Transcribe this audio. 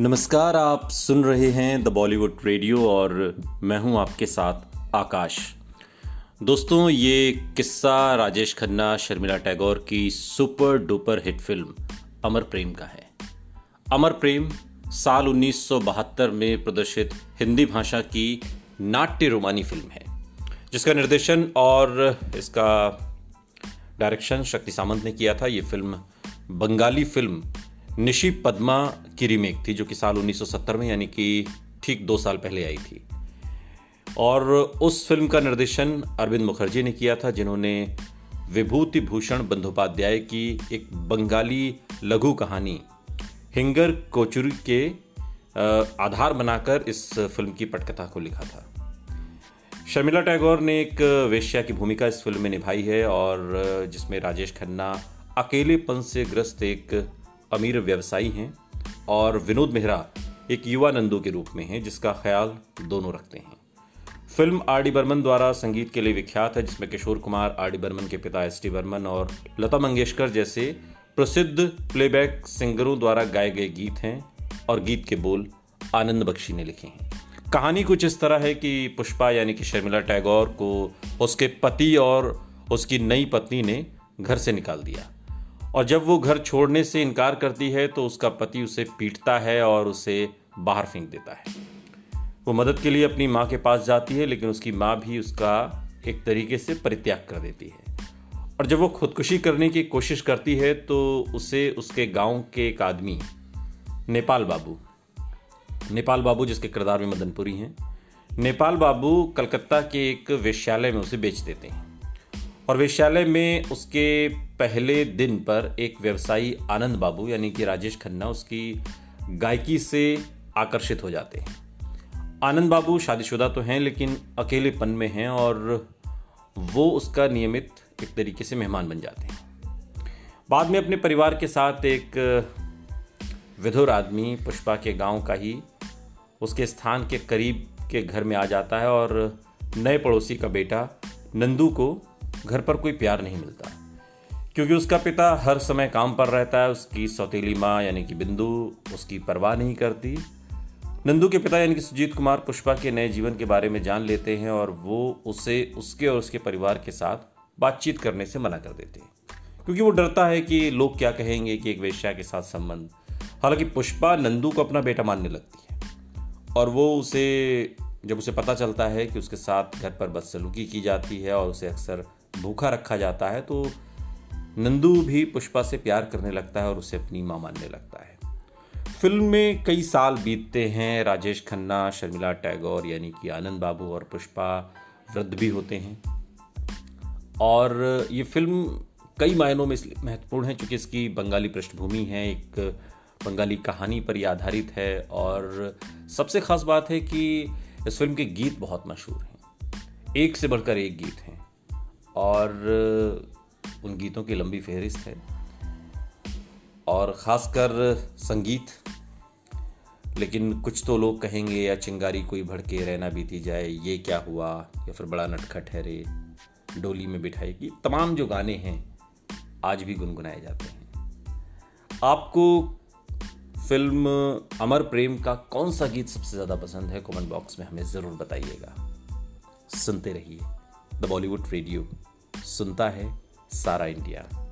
नमस्कार, आप सुन रहे हैं द बॉलीवुड रेडियो और मैं हूँ आपके साथ आकाश। दोस्तों, ये किस्सा राजेश खन्ना, शर्मिला टैगोर की super duper hit film Amar Prem का है। अमर प्रेम साल 1972 में प्रदर्शित हिंदी भाषा की नाट्य रोमानी फ़िल्म है, जिसका निर्देशन और इसका डायरेक्शन शक्ति सामंत ने किया था। ये फ़िल्म बंगाली फ़िल्म निशी पद्मा की रीमेक थी, जो कि साल 1970 में, यानी कि ठीक दो साल पहले आई थी। और उस फ़िल्म का निर्देशन अरविंद मुखर्जी ने किया था, जिन्होंने विभूति भूषण बंदोपाध्याय की एक बंगाली लघु कहानी, हिंगर कोचुरी के आधार बनाकर इस फ़िल्म की पटकथा को लिखा था। शर्मिला टैगोर ने एक वेश्या की भूमिका इस फ़िल्म में निभाई है, और जिसमें राजेश खन्ना अकेलेपन से ग्रस्त एक अमीर व्यवसायी हैं और विनोद मेहरा एक युवा नंदू के रूप में हैं, जिसका ख्याल दोनों रखते हैं। फ़िल्म आर डी बर्मन द्वारा संगीत के लिए विख्यात है, जिसमें किशोर कुमार, आर डी बर्मन के पिता एस टी बर्मन और लता मंगेशकर जैसे प्रसिद्ध प्लेबैक सिंगरों द्वारा गाए गए गीत हैं और गीत के बोल आनंद बख्शी ने लिखे हैं। कहानी कुछ इस तरह है कि पुष्पा यानी कि शर्मिला टैगोर को उसके पति और उसकी नई पत्नी ने घर से निकाल दिया। और जब वो घर छोड़ने से इनकार करती है तो उसका पति उसे पीटता है और उसे बाहर फेंक देता है। वो मदद के लिए अपनी माँ के पास जाती है, लेकिन उसकी माँ भी उसका एक तरीके से परित्याग कर देती है। और जब वो खुदकुशी करने की कोशिश करती है तो उसे उसके गाँव के एक आदमी, नेपाल बाबू नेपाल बाबू जिसके किरदार में मदनपुरी हैं, नेपाल बाबू कलकत्ता के एक वेश्यालय में उसे बेच देते हैं। और वेश्यालय में उसके पहले दिन पर एक व्यवसायी आनंद बाबू, यानी कि राजेश खन्ना, उसकी गायकी से आकर्षित हो जाते हैं। आनंद बाबू शादीशुदा तो हैं, लेकिन अकेलेपन में हैं और वो उसका नियमित एक तरीके से मेहमान बन जाते हैं। बाद में अपने परिवार के साथ एक विधुर आदमी, पुष्पा के गाँव का ही, उसके स्थान के करीब के घर में आ जाता है और नए पड़ोसी का बेटा नंदू को घर पर कोई प्यार नहीं मिलता। क्योंकि उसका पिता हर समय काम पर रहता है, उसकी सौतीली माँ यानी कि बिंदु उसकी परवाह नहीं करती। नंदू के पिता यानी कि सुजीत कुमार पुष्पा के नए जीवन के बारे में जान लेते हैं और वो उसे, उसके और उसके परिवार के साथ बातचीत करने से मना कर देते हैं। क्योंकि वो डरता है कि लोग क्या कहेंगे, कि एक वेश्या के साथ संबंध। हालाँकि पुष्पा नंदू को अपना बेटा मानने लगती है और वो उसे, जब उसे पता चलता है कि उसके साथ घर पर बदसलूकी की जाती है और उसे अक्सर भूखा रखा जाता है तो नंदू भी पुष्पा से प्यार करने लगता है और उसे अपनी माँ मानने लगता है। फ़िल्म में कई साल बीतते हैं। राजेश खन्ना, शर्मिला टैगोर यानी कि आनंद बाबू और पुष्पा वृद्ध भी होते हैं। और ये फ़िल्म कई मायनों में इसलिए महत्वपूर्ण है क्योंकि इसकी बंगाली पृष्ठभूमि है, एक बंगाली कहानी पर यह आधारित है और सबसे खास बात है कि इस फ़िल्म के गीत बहुत मशहूर हैं। एक से बढ़कर एक गीत हैं। और उन गीतों की लंबी फहरिस्त है। और ख़ासकर संगीत। लेकिन कुछ तो लोग कहेंगे, या चिंगारी कोई भड़के, रहना बीती जाए, ये क्या हुआ? या फिर बड़ा नटखट ठहरे डोली में बिठाएगी तमाम जो गाने हैं, आज भी गुनगुनाए जाते हैं। आपको फ़िल्म अमर प्रेम का कौन सा गीत सबसे ज़्यादा पसंद है, कमेंट बॉक्स में हमें ज़रूर बताइएगा। सुनते रहिए। द बॉलीवुड रेडियो सुनता है Sara India.